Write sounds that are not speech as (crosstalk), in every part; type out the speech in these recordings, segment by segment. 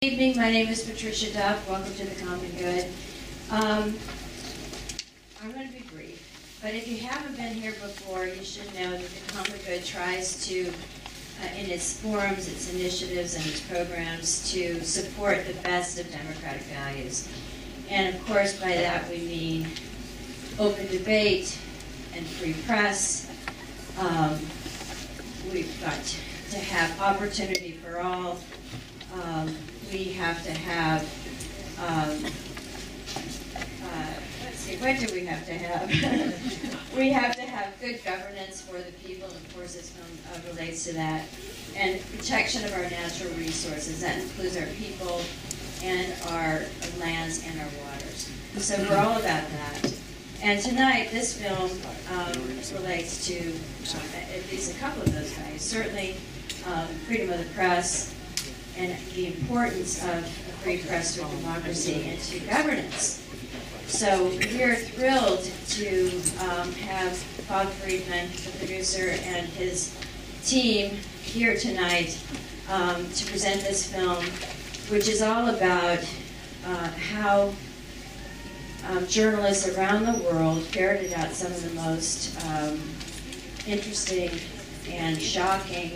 Good evening, my name is Patricia Duff, welcome to the Common Good. Um, I'm going to be brief, but if you haven't been here before, you should know that the Common Good tries to, uh, in its forums, its initiatives, and its programs, to support the best of democratic values. And of course, by that we mean open debate and free press. Um, We've got to have opportunity for all. Um, we have to have, um, uh, let's see, what do we have to have? (laughs) we have to have good governance for the people, of course, this film uh, relates to that, and protection of our natural resources. That includes our people and our lands and our waters. So we're all about that. And tonight, this film um, relates to uh, at least a couple of those values. Certainly, um, freedom of the press, and the importance of a free press to democracy and to governance. So we're thrilled to um, have Bob Friedman, the producer, and his team here tonight um, to present this film, which is all about uh, how um, journalists around the world ferreted out some of the most um, interesting and shocking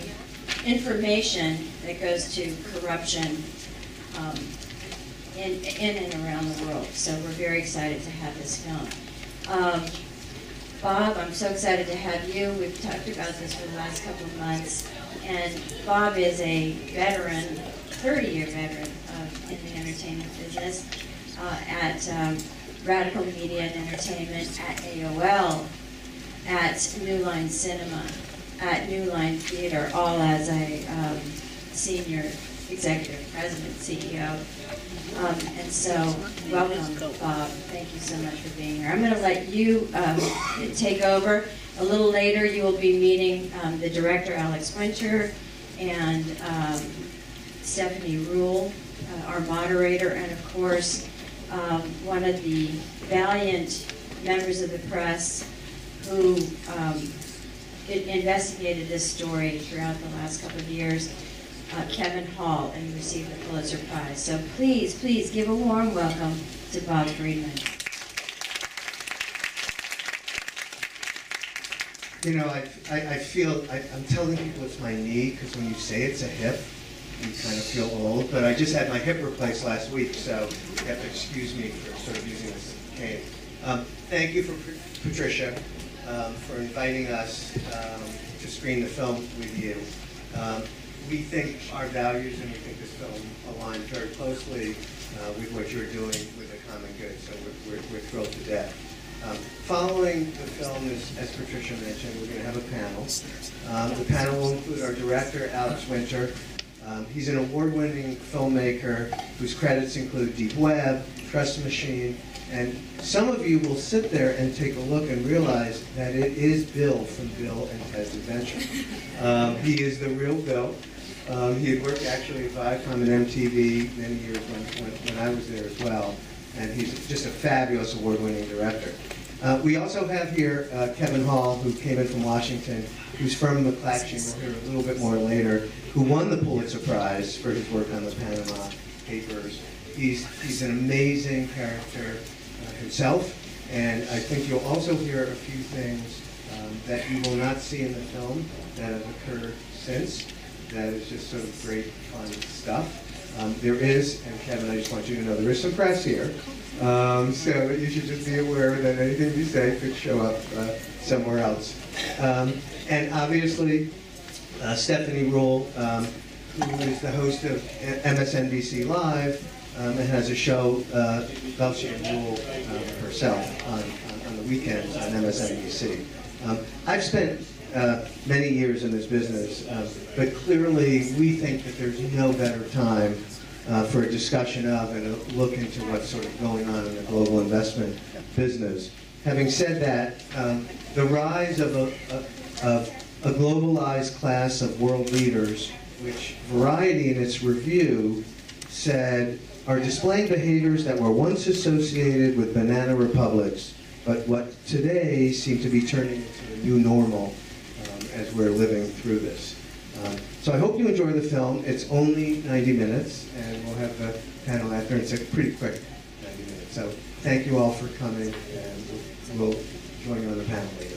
information that goes to corruption um, in, in and around the world. So we're very excited to have this film. Um, Bob, I'm so excited to have you. We've talked about this for the last couple of months. And Bob is a veteran, 30-year veteran of, in the entertainment business uh, at um, Radical Media and Entertainment, at AOL, at New Line Cinema, at New Line Theater, all as a um, senior executive president, CEO. Um, and so, welcome, Bob. Thank you so much for being here. I'm going to let you um, take over. A little later, you will be meeting um, the director, Alex Winter, and um, Stephanie Ruhle, uh, our moderator, and of course, um, one of the valiant members of the press who um, investigated this story throughout the last couple of years, uh, Kevin Hall, and received the Pulitzer Prize. So please, please give a warm welcome to Bob Friedman. You know, I, I, I feel, I, I'm telling people it's my knee, because when you say it's a hip, you kind of feel old, but I just had my hip replaced last week, so you have to excuse me for sort of using this cane. Um, thank you for Pat- Patricia, um, for inviting us, um, to screen the film with you. We think our values and we think this film aligns very closely, uh, with what you're doing with the common good, so we're, we're, we're thrilled to death. Um, Following the film, as as Patricia mentioned, we're going to have a panel. Um, The panel will include our director, Alex Winter. Um, He's an award-winning filmmaker whose credits include Deep Web, Trust Machine, and some of you will sit there and take a look and realize that it is Bill from Bill and Ted's Adventure. (laughs) Um, He is the real Bill. Um, He had worked actually at Viacom and MTV many years when, when- when I was there as well, and he's just a fabulous award-winning director. Uh, We also have here uh, Kevin Hall, who came in from Washington, who's from McClatchy, we'll hear a little bit more later, who won the Pulitzer Prize for his work on the Panama Papers. He's, he's an amazing character uh, himself, and I think you'll also hear a few things um, that you will not see in the film that have occurred since. That is just sort of great, fun stuff. Um, There is, and Kevin, I just want you to know, there is some press here. Um, So you should just be aware that anything you say could show up uh, somewhere else. Um, And obviously, uh, Stephanie Ruhle, um, who is the host of MSNBC Live, um, and has a show, uh, Velshi Ruhle um, herself, on, on- the weekends on MSNBC. I've spent uh, many years in this business, um, but clearly, we think that there's no better time uh, for a discussion of and a look into what's sort of going on in the global investment business. Having said that, um, the rise of a, a- of a globalized class of world leaders, which Variety in its review said are displaying behaviors that were once associated with banana republics, but what today seem to be turning into the new normal as we're living through this. Um, So I hope you enjoy the film. It's only 90 minutes, and we'll have a panel after. It's a pretty quick 90 minutes. So thank you all for coming, and we'll join you on the panel later.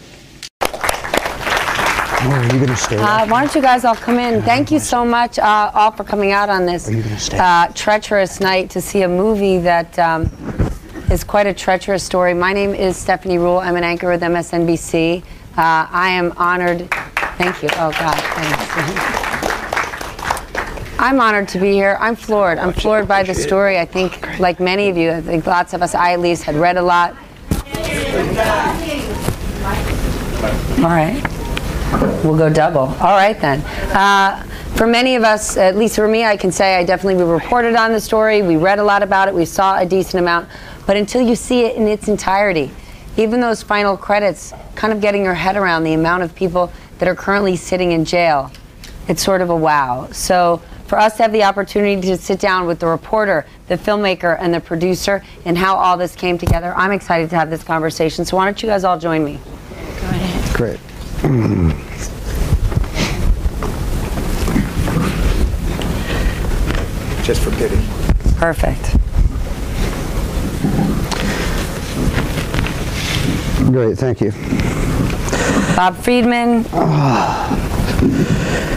Are you gonna stay? Uh, why don't you guys all come in? Thank you so much, uh, all, for coming out on this Are you gonna stay? uh, treacherous night to see a movie that um, is quite a treacherous story. My name is Stephanie Ruhle. I'm an anchor with MSNBC. Uh, I am honored. Thank you. Oh God, thanks. I'm honored to be here. I'm floored. I'm floored by the story. I think, like many of you, I think lots of us, I at least, had read a lot. All right. We'll go double. All right then. Uh, for many of us, at least for me, I can say I definitely we reported on the story. We read a lot about it. We saw a decent amount. But until you see it in its entirety, even those final credits, kind of getting your head around the amount of people that are currently sitting in jail, it's sort of a wow. So for us to have the opportunity to sit down with the reporter, the filmmaker, and the producer, and how all this came together, I'm excited to have this conversation. So why don't you guys all join me? Go ahead. Great. (clears throat) Just for pity. Perfect. Great, thank you. Bob Friedman,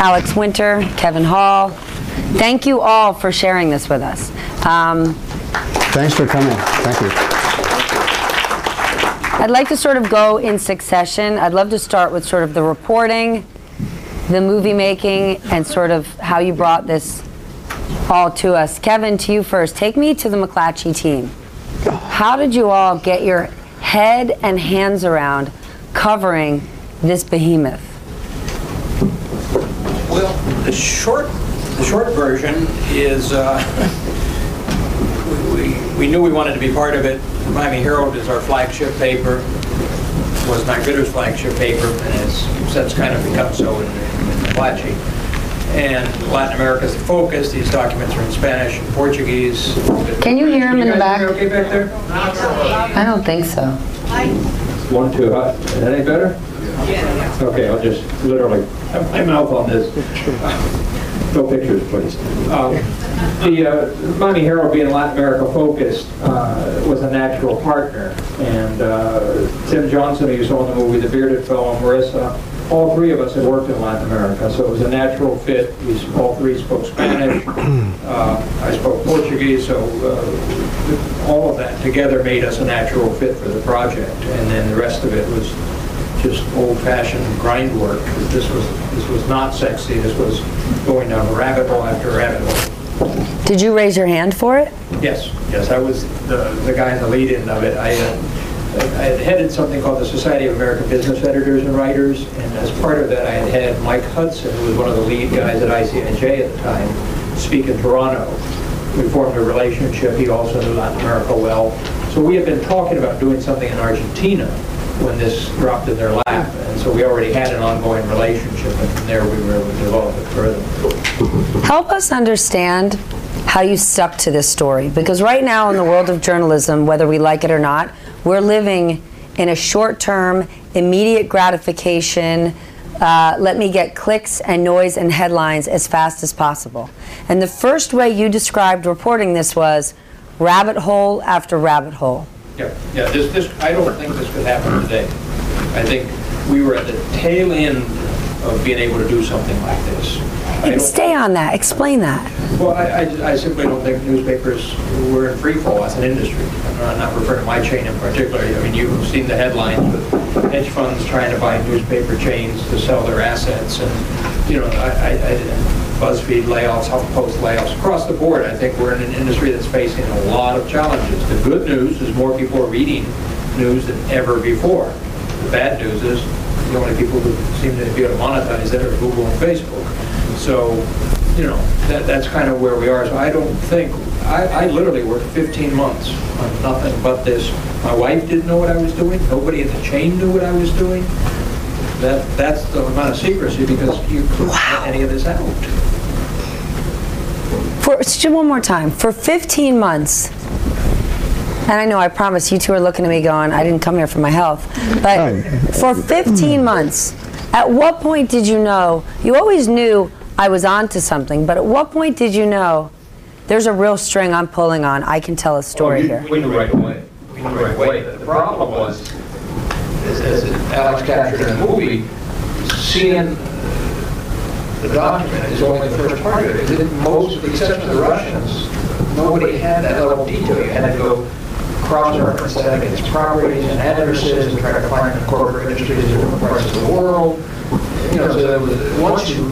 Alex Winter, Kevin Hall. Thank you all for sharing this with us. Um, Thanks for coming. Thank you. I'd like to sort of go in succession. I'd love to start with sort of the reporting, the movie making, and sort of how you brought this all to us. Kevin, to you first. Take me to the McClatchy team. How did you all get your head and hands around covering this behemoth? Well, the short, the short version is, uh, we, we- we knew we wanted to be part of it. The Miami Herald is our flagship paper, It was Knight Ridder's flagship paper, and has since kind of become so in in McClatchy. And Latin America's the focus. These documents are in Spanish and Portuguese. Can you hear him in the You back? Okay back there? I don't think so. One, two, huh? Is that any better? Yeah. Okay, I'll just literally have my mouth on this. No pictures, please. Um, The uh, Miami Herald being Latin America focused uh, was a natural partner. And uh, Tim Johnson, who you saw in the movie, the bearded fellow, Marissa, all three of us had worked in Latin America, so it was a natural fit. We all three spoke Spanish. (clears throat) Uh, I spoke Portuguese, so uh, all of that together made us a natural fit for the project. And then the rest of it was just old-fashioned grind work. This was, this was not sexy, this was going down rabbit hole after rabbit hole. Did you raise your hand for it? Yes, yes, I was the, the guy in the lead-in of it. I, uh, I had headed something called the Society of American Business Editors and Writers, and as part of that, I had had Mike Hudson, who was one of the lead guys at ICIJ at the time, speak in Toronto. We formed a relationship, he also knew Latin America well. So we had been talking about doing something in Argentina when this dropped in their lap, and so we already had an ongoing relationship, and from there, we were able to develop it further. Help us understand how you stuck to this story. Because right now, in the world of journalism, whether we like it or not, we're living in a short term, immediate gratification. Uh, let me get clicks and noise and headlines as fast as possible. And the first way you described reporting this was rabbit hole after rabbit hole. Yeah, yeah, this, this, I don't think this could happen today. I think we were at the tail end of being able to do something like this. Stay on that. Explain that. Well, I, I- I simply don't think newspapers were in free fall as an industry. I'm not referring to my chain in particular. I mean, you've seen the headlines with hedge funds trying to buy newspaper chains to sell their assets and, you know, I, BuzzFeed layoffs, HuffPost layoffs, across the board. I think we're in an industry that's facing a lot of challenges. The good news is more people are reading news than ever before. The bad news is the only people who seem to be able to monetize it are Google and Facebook. So, you know, that, that's kind of where we are. So I don't think, I, I literally worked 15 months on nothing but this. My wife didn't know what I was doing. Nobody at the chain knew what I was doing. That, that's the amount of secrecy because you couldn't let any of this out. For just one more time, for 15 months, and I know I promise you two are looking at me going, I didn't come here for my health, but for 15 months, At what point did you know? You always knew I was onto something, but at what point did you know there's a real string I'm pulling on? I can tell a story Oh, you- here. We knew right away. We knew right away. The problem was, as as Alex captured in the movie, seeing the document is only the first part of it. It Most, with the exception of the Russians, nobody had that level of detail. You had to go cross-reference that against properties and addresses and try to find the corporate registries in different parts of the world. You know, so was, once you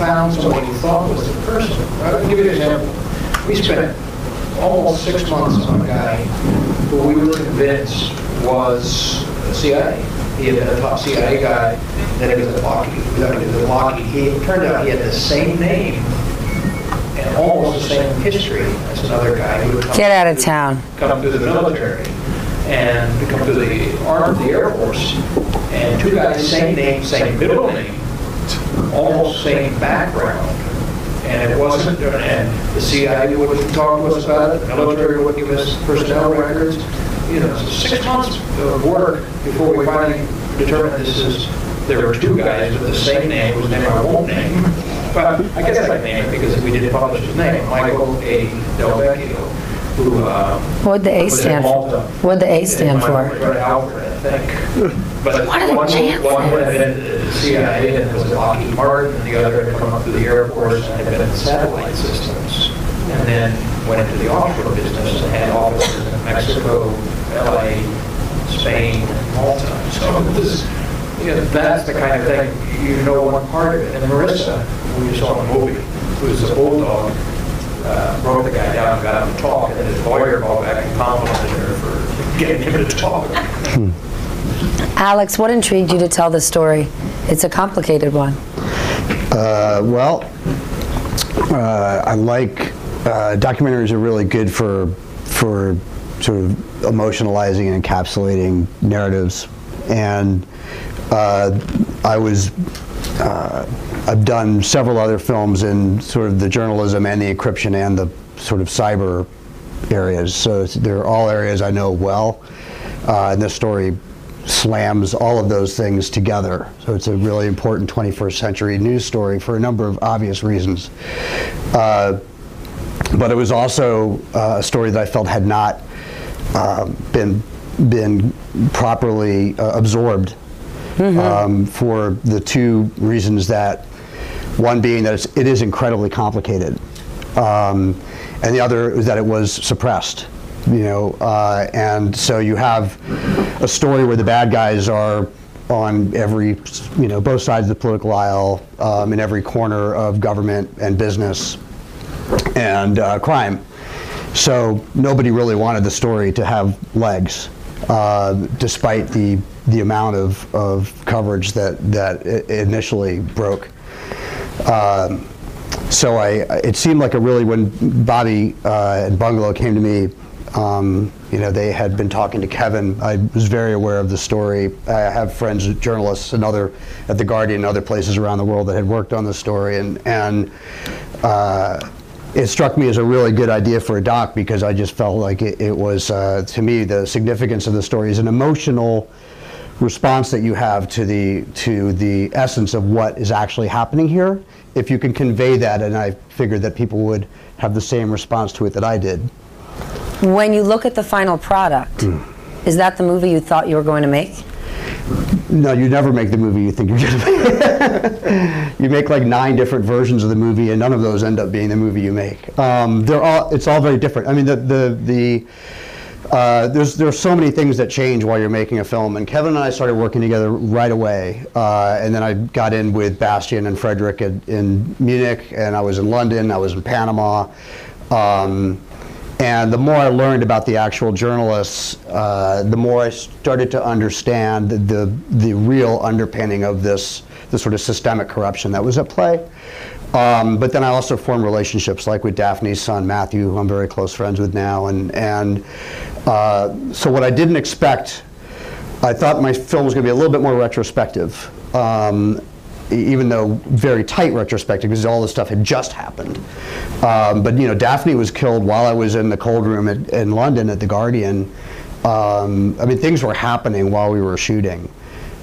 found someone you thought was the person, I'll give you an example. We spent almost six months on a guy who we were convinced was CIA. He had been a top CIA guy, then he was at Lockheed, then he was Lockheed. He, it turned out he had the same name and almost the same history as another guy who come. Get out of town. Come through the military and come through the army, the Air Force. And two guys, same name, same middle name, almost same background. And it wasn't, and the CIA wouldn't talk to us about it, the military wouldn't give us personnel records. You know, six months of work before we finally determined this is, there were two guys with the same name, whose name I won't name. But I guess I can name it because we didn't publish his name, Michael A. Del Vecchio, who, um, What'd the A stand for? What'd the A stand for? Alfred, I think. But What are one, chances? one would have been the CIA and was at Lockheed Martin, and the other had come up through the Air Force and had been in satellite systems. And then went into the offshore business and had offices in Mexico, LA, Spain, and Malta. So this, you know, that's the kind of thing, you know one part of it. And Marissa, who you saw in the movie, who's a bulldog, uh, broke the guy down, and got him to talk, and then his lawyer called back and complimented her for (laughs) getting him to talk. Alex, what intrigued you to tell this story? It's a complicated one. Uh, well, uh, I like uh, documentaries are really good for for sort of emotionalizing and encapsulating narratives, and uh, I was. Uh, I've done several other films in sort of the journalism and the encryption and the sort of cyber areas. So they're all areas I know well. Uh, and this story slams all of those things together. So it's a really important 21st century news story for a number of obvious reasons. Uh, but it was also uh, a story that I felt had not um, been been properly uh, absorbed um, for the two reasons that one being that it's, it is incredibly complicated, um, and the other is that it was suppressed. You know, uh, and so you have a story where the bad guys are on every, you know, both sides of the political aisle, um, in every corner of government and business and uh, crime. So nobody really wanted the story to have legs, uh, despite the the amount of, of coverage that that initially broke. Um, so I, it seemed like a really when Bobby uh, and Bungalow came to me, um, you know, they had been talking to Kevin. I was very aware of the story. I have friends, journalists, and other at the Guardian and other places around the world that had worked on the story, and and. Uh, it struck me as a really good idea for a doc because I just felt like it, it was, uh, to me, the significance of the story is an emotional response that you have to the to the essence of what is actually happening here. If you can convey that, and I figured that people would have the same response to it that I did. When you look at the final product, is that the movie you thought you were going to make? No, you never make the movie you think you're going to make. (laughs) you make like nine different versions of the movie, and none of those end up being the movie you make. Um, they're all, it's all very different. I mean, the the the. Uh, there's there's so many things that change while you're making a film, and Kevin and I started working together right away. Uh, and then I got in with Bastian and Frederik in, in Munich, and I was in London, I was in Panama. Um, and the more I learned about the actual journalists, uh, the more I started to understand the, the real underpinning of this, the sort of systemic corruption that was at play. Um, but then I also formed relationships like with Daphne's son, Matthew, who I'm very close friends with now. And, and uh, so what I didn't expect, I thought my film was going to be a little bit more retrospective. Um, even though very tight retrospective because all this stuff had just happened. Um, but you know, Daphne was killed while I was in the cold room at, in London at the Guardian. Um, I mean, things were happening while we were shooting,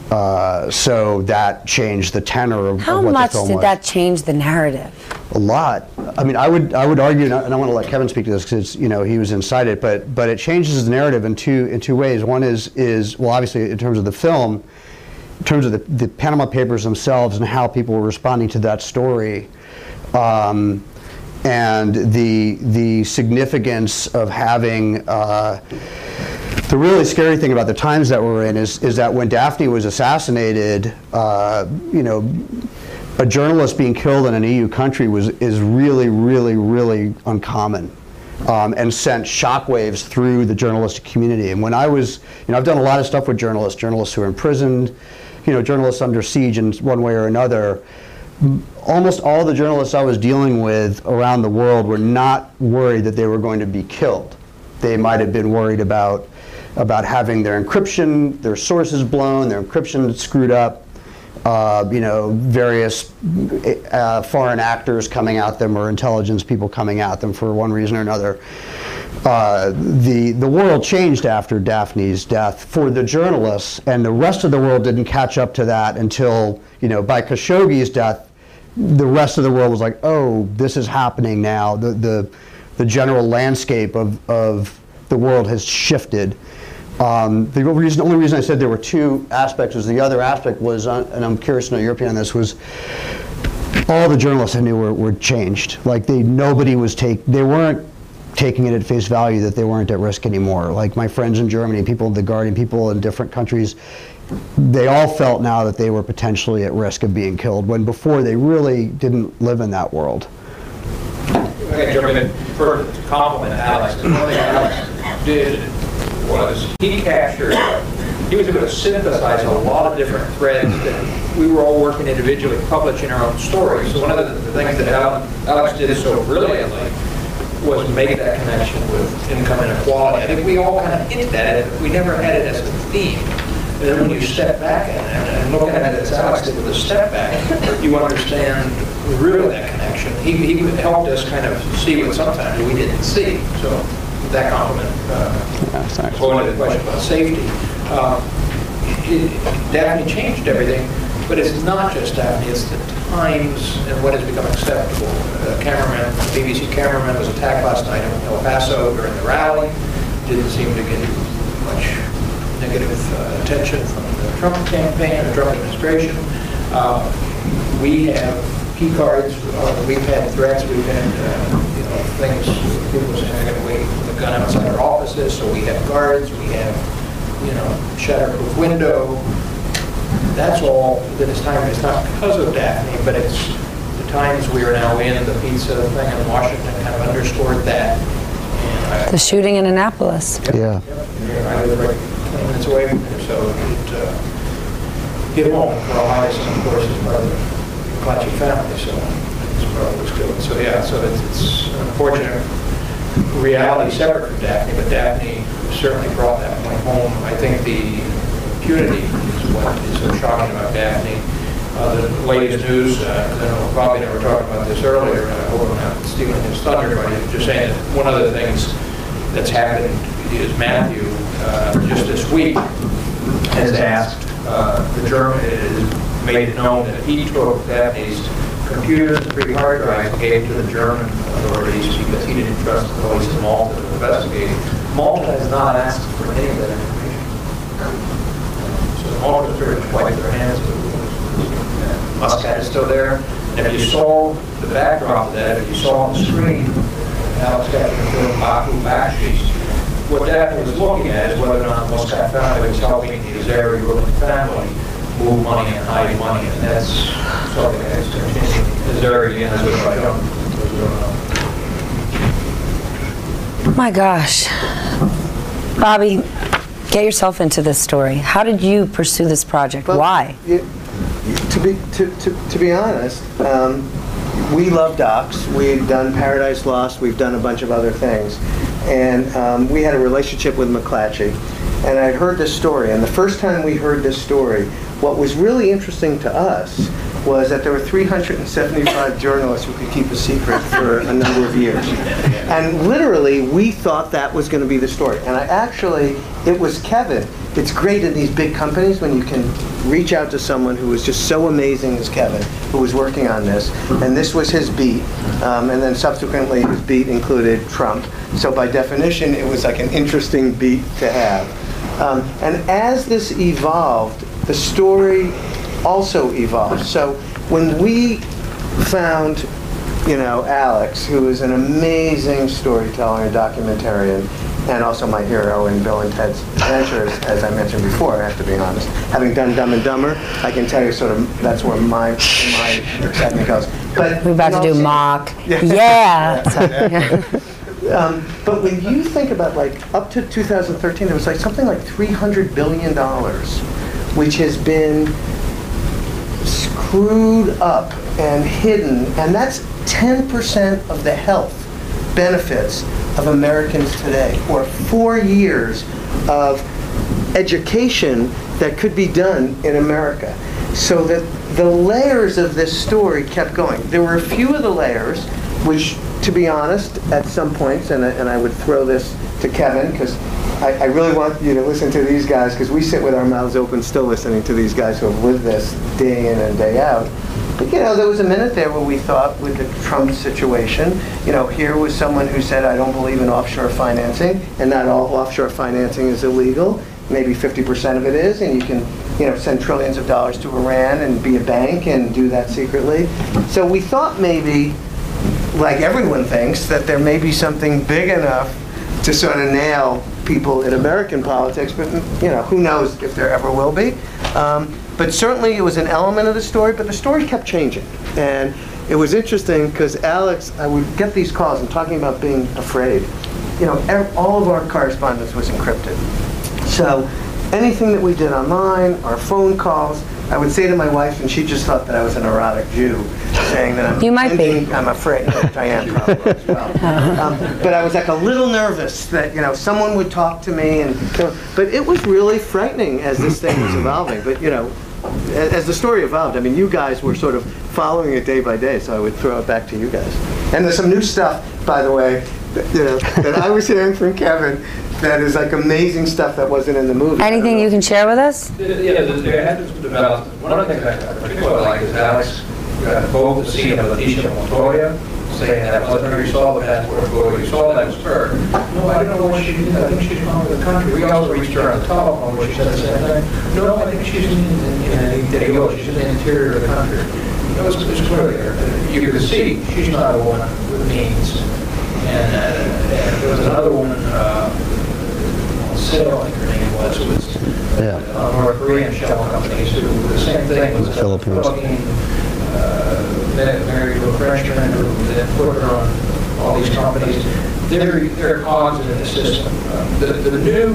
Uh, so that changed the tenor of, How of what much the film did that change the narrative? A lot. I mean, I would I would argue, and I and I want to let Kevin speak to this because you know he was inside it, but but it changes the narrative in two in two ways. One is is well, obviously in terms of the film, terms of the, the Panama Papers themselves and how people were responding to that story, um, and the the significance of having. Uh, the really scary thing about the times that we're in is, is that when Daphne was assassinated, uh, you know, a journalist being killed in an EU country was is really, really, really uncommon, um, and sent shockwaves through the journalistic community. And when I was, you know, I've done a lot of stuff with journalists, journalists who are imprisoned, you know, journalists under siege in one way or another. Almost all the journalists I was dealing with around the world were not worried that they were going to be killed. They might have been worried about about having their encryption, their sources blown, their encryption screwed up, uh, you know, various uh, foreign actors coming at them or intelligence people coming at them for one reason or another. Uh, the the world changed after Daphne's death for the journalists, and the rest of the world didn't catch up to that until you know by Khashoggi's death, the rest of the world was like, oh, this is happening now. The the the general landscape of of the world has shifted. Um, the reason, only reason I said there were two aspects was the other aspect was, uh, and I'm curious to know your opinion on this, was all the journalists I knew were, were changed. Like they, nobody was take, they weren't taking it at face value that they weren't at risk anymore. Like my friends in Germany, people in the Guardian, people in different countries, they all felt now that they were potentially at risk of being killed when before they really didn't live in that world. Okay, jump to compliment Alex. One thing Alex did was he captured, he was able to synthesize a lot of different threads that we were all working individually, publishing our own stories. So one of the things that Alex did so brilliantly was make that connection with income inequality. I think we all kind of hinted at it, but we never had it as a theme. And then when you step back and, and look at it as Alex did with a step back, you understand really that connection. He, he helped us kind of see what sometimes we didn't see. So that compliment. Uh, going to the question about safety. Uh, it, Daphne changed everything, but it's not just Daphne, it's the times and what has become acceptable. A cameraman, BBC cameraman was attacked last night in El Paso during the rally. Didn't seem to get much negative uh, attention from the Trump campaign, the Trump administration. Uh, we have key cards, uh, we've had threats, we've had, uh, you know, things, people saying they're going to wait a gun outside our offices, so we have guards, we have, you know, shatterproof window. That's all that is time, it's not because of Daphne, but it's the times we are now in, the pizza thing in Washington kind of underscored that. And I- The shooting in Annapolis. Yeah. yeah, I live right 20 minutes away from there, so it uh, hit home for all my son, of course, is part of the McClatchy family, so it's probably was good. So, yeah, so it's- it's an unfortunate reality separate from Daphne, but Daphne certainly brought that point home. I think the impunity is what is so shocking about Daphne. Uh, The latest news, uh, Bobby and I were talking about this earlier, and I hope I'm not stealing his thunder, but I'm just saying that one of the things that's happened is Matthew, uh, just this week, has asked, uh, the German, has made it known that he took Daphne's computers, three hard drives, gave to the German authorities because he didn't trust the police in Malta to investigate. Malta has not asked for any of that information. So Malta pretty much wiped their hands. Muscat is still there. And if you saw the backdrop of that, if you saw on the screen, Alex got the film Baku Bakshi's, what Daphne was looking at is whether or not Muscat family was helping the Azeri ruling family move money and hide money, and that's something that's continuing. Azeri and Azerbaijan. My gosh. Bobby, get yourself into this story. How did you pursue this project? Well, Why? you- To be, to, to, to be honest, um, we love docs. We've done Paradise Lost, we've done a bunch of other things. And um, we had a relationship with McClatchy, and I'd heard this story. And the first time we heard this story, what was really interesting to us was that there were 375 (laughs) journalists who could keep a secret for a number of years. And literally, we thought that was going to be the story. And I actually, it was Kevin. It's great in these big companies when you can reach out to someone who was just so amazing as Kevin, who was working on this. And this was his beat. Um, and then subsequently, his beat included Trump. So by definition, it was like an interesting beat to have. Um, and as this evolved, the story also evolved. So when we found, you know, Alex, who is an amazing storyteller and documentarian, and also my hero in Bill and Ted's Adventures, as I mentioned before, I have to be honest. Having done Dumb and Dumber, I can tell you sort of that's where my my excitement goes. But We're about to do mock. (laughs) Yeah. Yeah. So- um, But when you think about like, up to 2013, there was like something like $300 billion, which has been screwed up and hidden, and that's 10% of the health benefits of Americans today, or four years of education that could be done in America. So that the layers of this story kept going. There were a few of the layers, which, to be honest, at some points, and I, and I would throw this to Kevin, because I, I really want you to listen to these guys, because we sit with our mouths open still listening to these guys who have lived this day in and day out. But, you know, there was a minute there where we thought with the Trump situation, you know, here was someone who said, I don't believe in offshore financing, and not all offshore financing is illegal. Maybe 50% of it is, and you can, you know, send trillions of dollars to Iran and be a bank and do that secretly. So we thought maybe, like everyone thinks, that there may be something big enough to sort of nail people in American politics, but, you know, who knows if there ever will be. Um, But certainly it was an element of the story, but the story kept changing. And it was interesting because Alex, I would get these calls, I'm talking about being afraid. You know, all of our correspondence was encrypted. So anything that we did online, our phone calls, I would say to my wife, and she just thought that I was an erotic Jew, saying that I'm You might be. I'm afraid, I am probably as well. Um, But I was like a little nervous that, you know, someone would talk to me and, but it was really frightening as this thing was evolving. But, you know, a- as the story evolved, I mean, you guys were sort of following it day by day, so I would throw it back to you guys. And there's some new stuff, by the way, that, you know, that I was hearing from Kevin that is like amazing stuff that wasn't in the movie. Anything you can share with us? Yeah, the the evidence developed, one of the things I particularly like is Alex got both the scene of Leticia Montoya saying that, well, I never saw the passport, or you saw that was her. No, I don't know what she did, I think she's from the country. We also reached her on the telephone where she said the same thing. No, I think she's in, in, in, there you go, she's in the interior of the country. It was, it was clear there. You could see, she's not a woman with means. And, uh, and there was another woman, uh, Sarah, I think her name was, was Yeah. uh, North Korean shell companies who, the same thing was Philippines. Philippine, uh, ma- married to a Frenchman who then put her on all these companies. They're, they're cogs in the system. Uh, The, the new,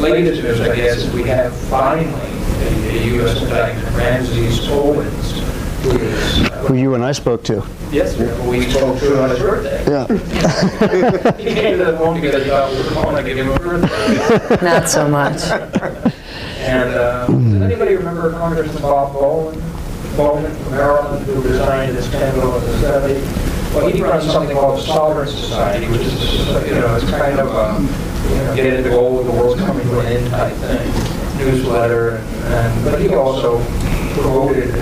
latest news, I guess, is we have finally a a U.S. indictment, Ramses Owens, who is, Who you and I spoke to. yes, we spoke to on his birthday. Yeah. (laughs) He came to the phone because he thought we were going to give him a birthday. Not so much. And uh, does anybody remember Congressman Bob Bauman, Bauman from Maryland, who resigned as scandal in the 70s? Well, he runs something called the Sovereign Society, which is, uh, you know, it's kind of a, you know, get into gold, the world's coming to an end type thing, newsletter, and, and- but he also promoted,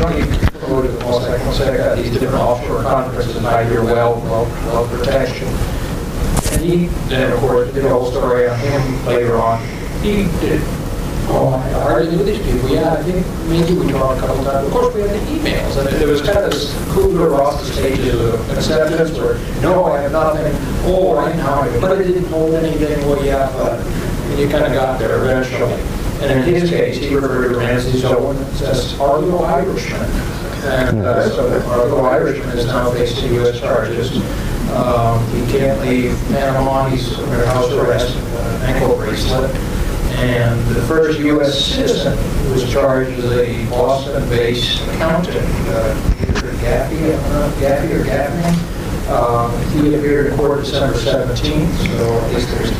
jointly promoted the Mossack Fonseca, these different offshore conferences, hide your well, wealth wealth protection. And he, then of course, did a whole story on him later on. He did, oh, I hardly knew these people, yeah, I think maybe we talked a couple times. Of course, we had the emails, and it was kind of this Kubler-Ross stages of acceptance, where, no, I have nothing, oh, right now, but it didn't hold anything, well, yeah, but, you kind of got there eventually. And in his case, he referred to Ramsey Owen as Argo Irishman. And uh, so Argo Irishman is now facing U.S. charges. Um, He can't leave Panama, he's under house arrest, uh, ankle bracelet. And the first U.S. citizen who was charged as a Boston-based accountant, uh, Peter Gaffey, know, Gaffey or Gaffney. Um, He appeared in court December 17th, so at least there's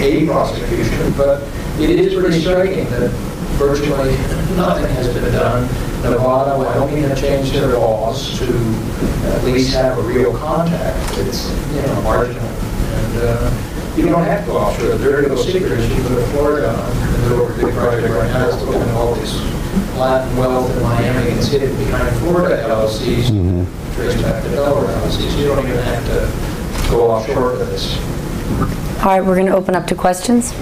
a prosecution. But it is pretty striking that virtually nothing has been done. Nevada, Wyoming have changed their laws to at least have a real contact. It's, you know, marginal. And uh, you don't have to go offshore. The dirty little secret is you go to Florida, I'm in the middle a big project right now, it's looking at all this Latin wealth in Miami, and it's hidden behind Florida LLCs, traced back to Delaware LLCs. You don't even have to go offshore for this. All right, we're going to open up to questions.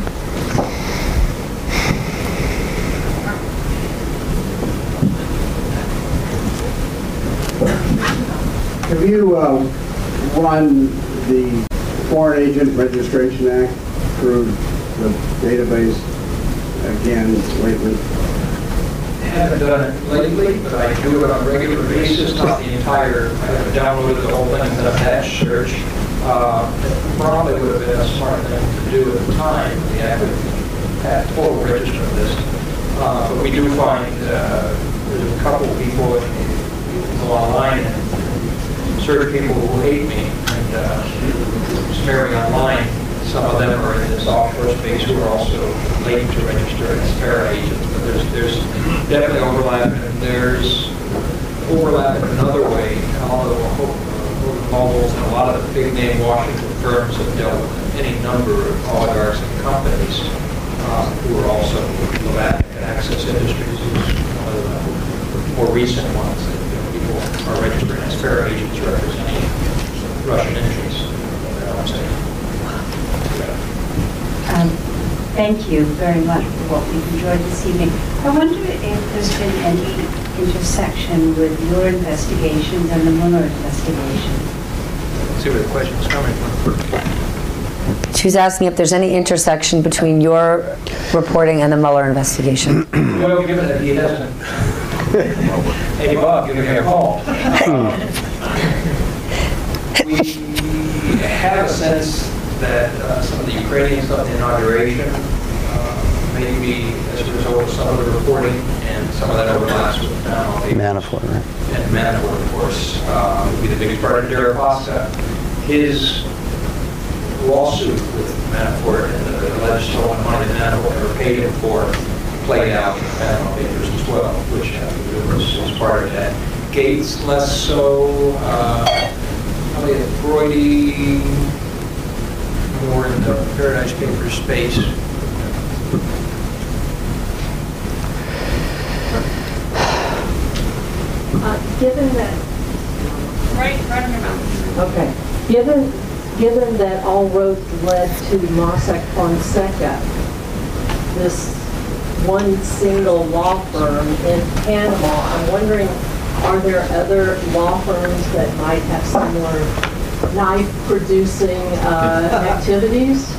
Have you uh, run the Foreign Agent Registration Act through the database again lately? haven't done it lately, but I do it on a regular basis, not the entire, I haven't downloaded the whole thing, and a batch search. Uh, Probably would have been a smart thing to do at the time, we have had total register of this. Uh, But we do find, uh, there's a couple people, that go online search people who hate me and uh, smear me online. Some of them are in this offshore space who are also late to register as para agents, but there's, there's definitely overlap, and there's overlap in another way. Although Mobiles and a lot of the big name Washington firms have dealt with any number of oligarchs and companies uh, who are also Leviathan and Access Industries is one of the more recent ones that you know, people are registering as para agents representing Russian interests. You know what I'm saying? Um, Thank you very much for what we've enjoyed this evening. I wonder if there's been any intersection with your investigations and the Mueller investigation? See where the question's coming from. She was asking if there's any intersection between your reporting and the Mueller investigation. (clears throat) Well, given that he doesn't, hey Bob, give me a call. We have a sense that uh, some of the Ukrainian stuff, the inauguration, uh, may be as a result of some of the reporting, and some of that overlaps with the Panama Manafort, right? And Manafort, of course, uh, would be the biggest part of Deripaska. His lawsuit with Manafort and the alleged stolen money that Manafort ever paid him for played out in the as well, which uh, was was part of that. Gates less so, uh, probably Brody, more in the Paradise Papers space. Uh, Given that, Right, right on your mouth. okay, given, given that all roads led to Mossack Fonseca, this one single law firm in Panama, I'm wondering, are there other law firms that might have similar knife-producing uh, (laughs) activities?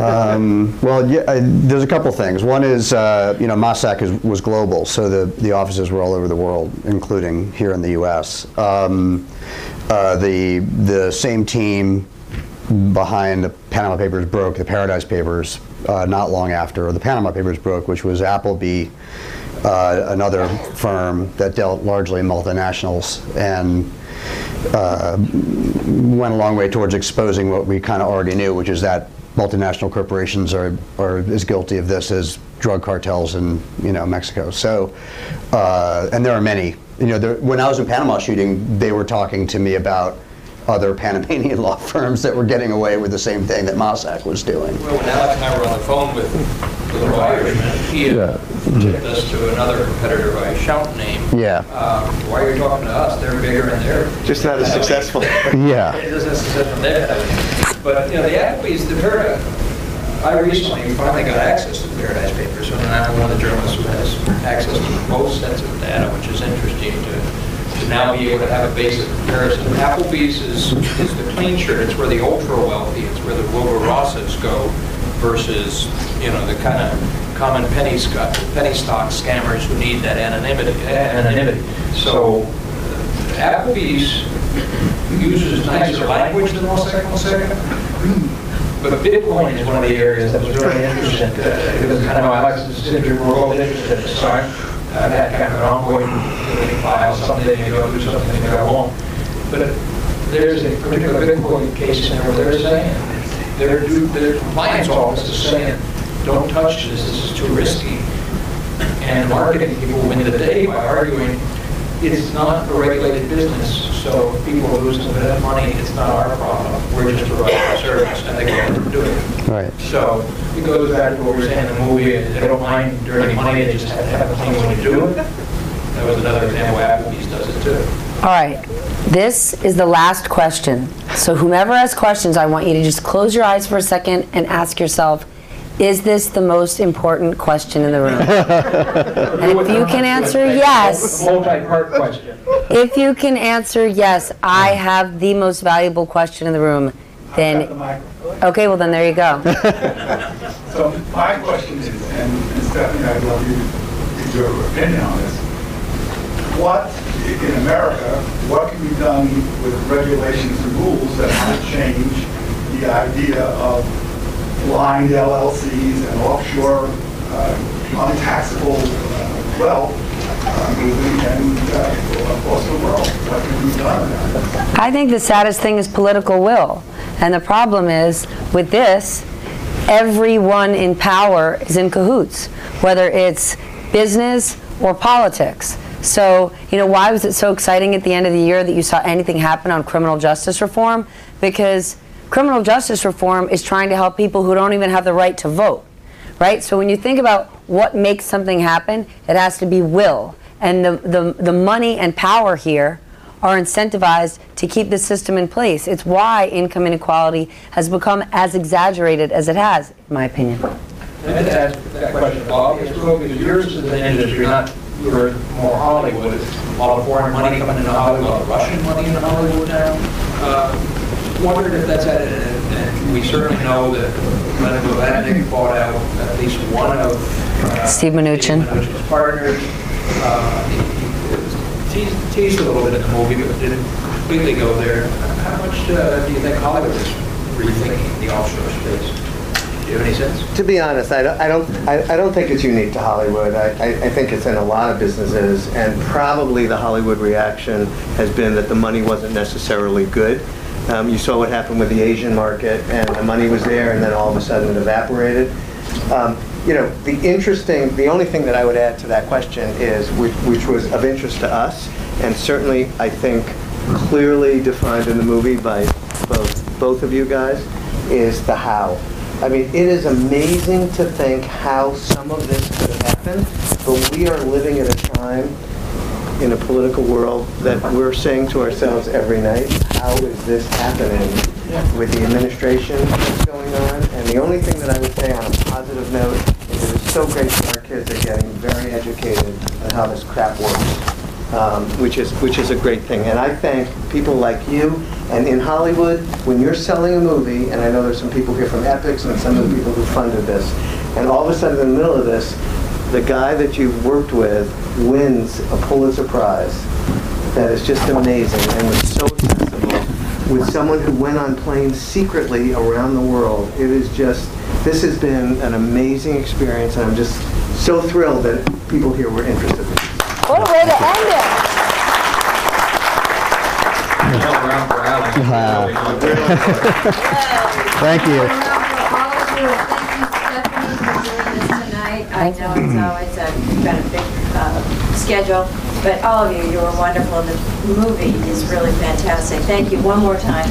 Um, Well, yeah, I- there's a couple things. One is, uh, you know, Mossack is- was global, so the the offices were all over the world, including here in the U.S. Um, uh, The the same team behind the Panama Papers broke the Paradise Papers uh, not long after the Panama Papers broke, which was Appleby, uh, another firm that dealt largely in multinationals, and uh, went a long way towards exposing what we kind of already knew, which is that multinational corporations are, are as guilty of this as drug cartels in you know Mexico. So, uh, and there are many. You know, there, when I was in Panama shooting, they were talking to me about other Panamanian law firms that were getting away with the same thing that Mossack was doing. Well, when Alex and I were on the phone with the little Irishman, he had tipped us to another competitor by a shout name. Yeah. Uh, Why are you talking to us? They're bigger and they're. Just not as successful. (laughs) Yeah. It doesn't successful there. But, you know, the Appleby's, the Paradise, I recently finally got access to the Paradise Papers, and I'm one of the journalists who has access to the most sensitive data, which is interesting to, to now be able to have a basic comparison. Appleby's is, is the clean shirt, it's where the ultra wealthy, it's where the Wilbur Rosses go versus, you know, the kind of common penny stock, penny stock scammers who need that anonymity, anonymity. So Appleby's uses nicer language than Mossack Fonseca. But Bitcoin is one of the areas that was really interesting, uh, because I know Alexis is interested, we're both interested, so I- I've had kind of an ongoing file, someday they go do something, they go home. But there's a particular Bitcoin case in there where they're saying, their, their compliance office is saying, don't touch this, this is too risky. And marketing people win the day by arguing, it's not a regulated business, so people lose bit of money, it's not our problem. We're just providing a service, and they can't do it. Right. So it goes back to what we were saying in the movie, they don't mind dirty money, they just have to have a thing when you do it. That was another example, Appleby's does it too. All right, this is the last question. So whomever has questions, I want you to just close your eyes for a second and ask yourself, is this the most important question in the room? (laughs) And if you can answer yes, Multi-part question. if you can answer yes, I have the most valuable question in the room, then, okay, well then there you go. (laughs) So my question is, and and Stephanie, I'd love you to give your opinion on this. What, in America, what can be done with regulations and rules that might change the idea of blind LLCs and offshore uh, untaxable uh, wealth uh, moving and uh, the world? What can be done? I think the saddest thing is political will. And the problem is, with this, everyone in power is in cahoots, whether it's business or politics. So, you know, why was it so exciting at the end of the year that you saw anything happen on criminal justice reform? Because criminal justice reform is trying to help people who don't even have the right to vote, right? So when you think about what makes something happen, it has to be will. And the, the, the money and power here are incentivized to keep the system in place. It's why income inequality has become as exaggerated as it has, in my opinion. I had to ask that question, Bob, because because yours is an industry, not, you're more Hollywood, a lot of foreign money coming into Hollywood, a lot of Russian money into Hollywood now. Uh, Wondered if that's had an and we certainly know that Leonard Blavatnik bought out at least one of. uh, Steve Mnuchin. Steve Mnuchin's partners. Uh, Teased teased a little bit in the movie, but didn't completely go there. How much uh, do you think Hollywood is rethinking the offshore space? Do you have any sense? To be honest, I don't, I don't, I I don't think it's unique to Hollywood. I, I I think it's in a lot of businesses, and probably the Hollywood reaction has been that the money wasn't necessarily good. Um, You saw what happened with the Asian market, and the money was there, and then all of a sudden it evaporated. Um, You know, the interesting, the only thing that I would add to that question is, which which was of interest to us, and certainly, I think, clearly defined in the movie by both, both of you guys, is the how. I mean, it is amazing to think how some of this could have happened, but we are living at a time in a political world that we're saying to ourselves every night, how is this happening with the administration that's going on? And the only thing that I would say on a positive note so great that our kids are getting very educated on how this crap works, um, which is, which is a great thing. And I thank people like you, and in Hollywood, when you're selling a movie, and I know there's some people here from Epix and some of the people who funded this, and all of a sudden in the middle of this, the guy that you've worked with wins a Pulitzer Prize. That is just amazing and was so accessible. With someone who went on planes secretly around the world, it is just, this has been an amazing experience, and I'm just so thrilled that people here were interested in it. What a way to end it! Thank you. Well, for all of you, thank you, Stephanie, for doing this tonight. I know it's always a, you've got a big uh, schedule, but all of you, you were wonderful. The movie is really fantastic. Thank you one more time.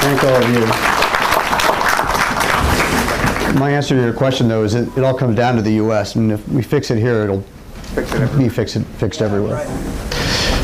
Thank all of you. My answer to your question, though, is it, it all comes down to the U.S. I mean, if we fix it here, it'll Fix it be fixed, fixed everywhere.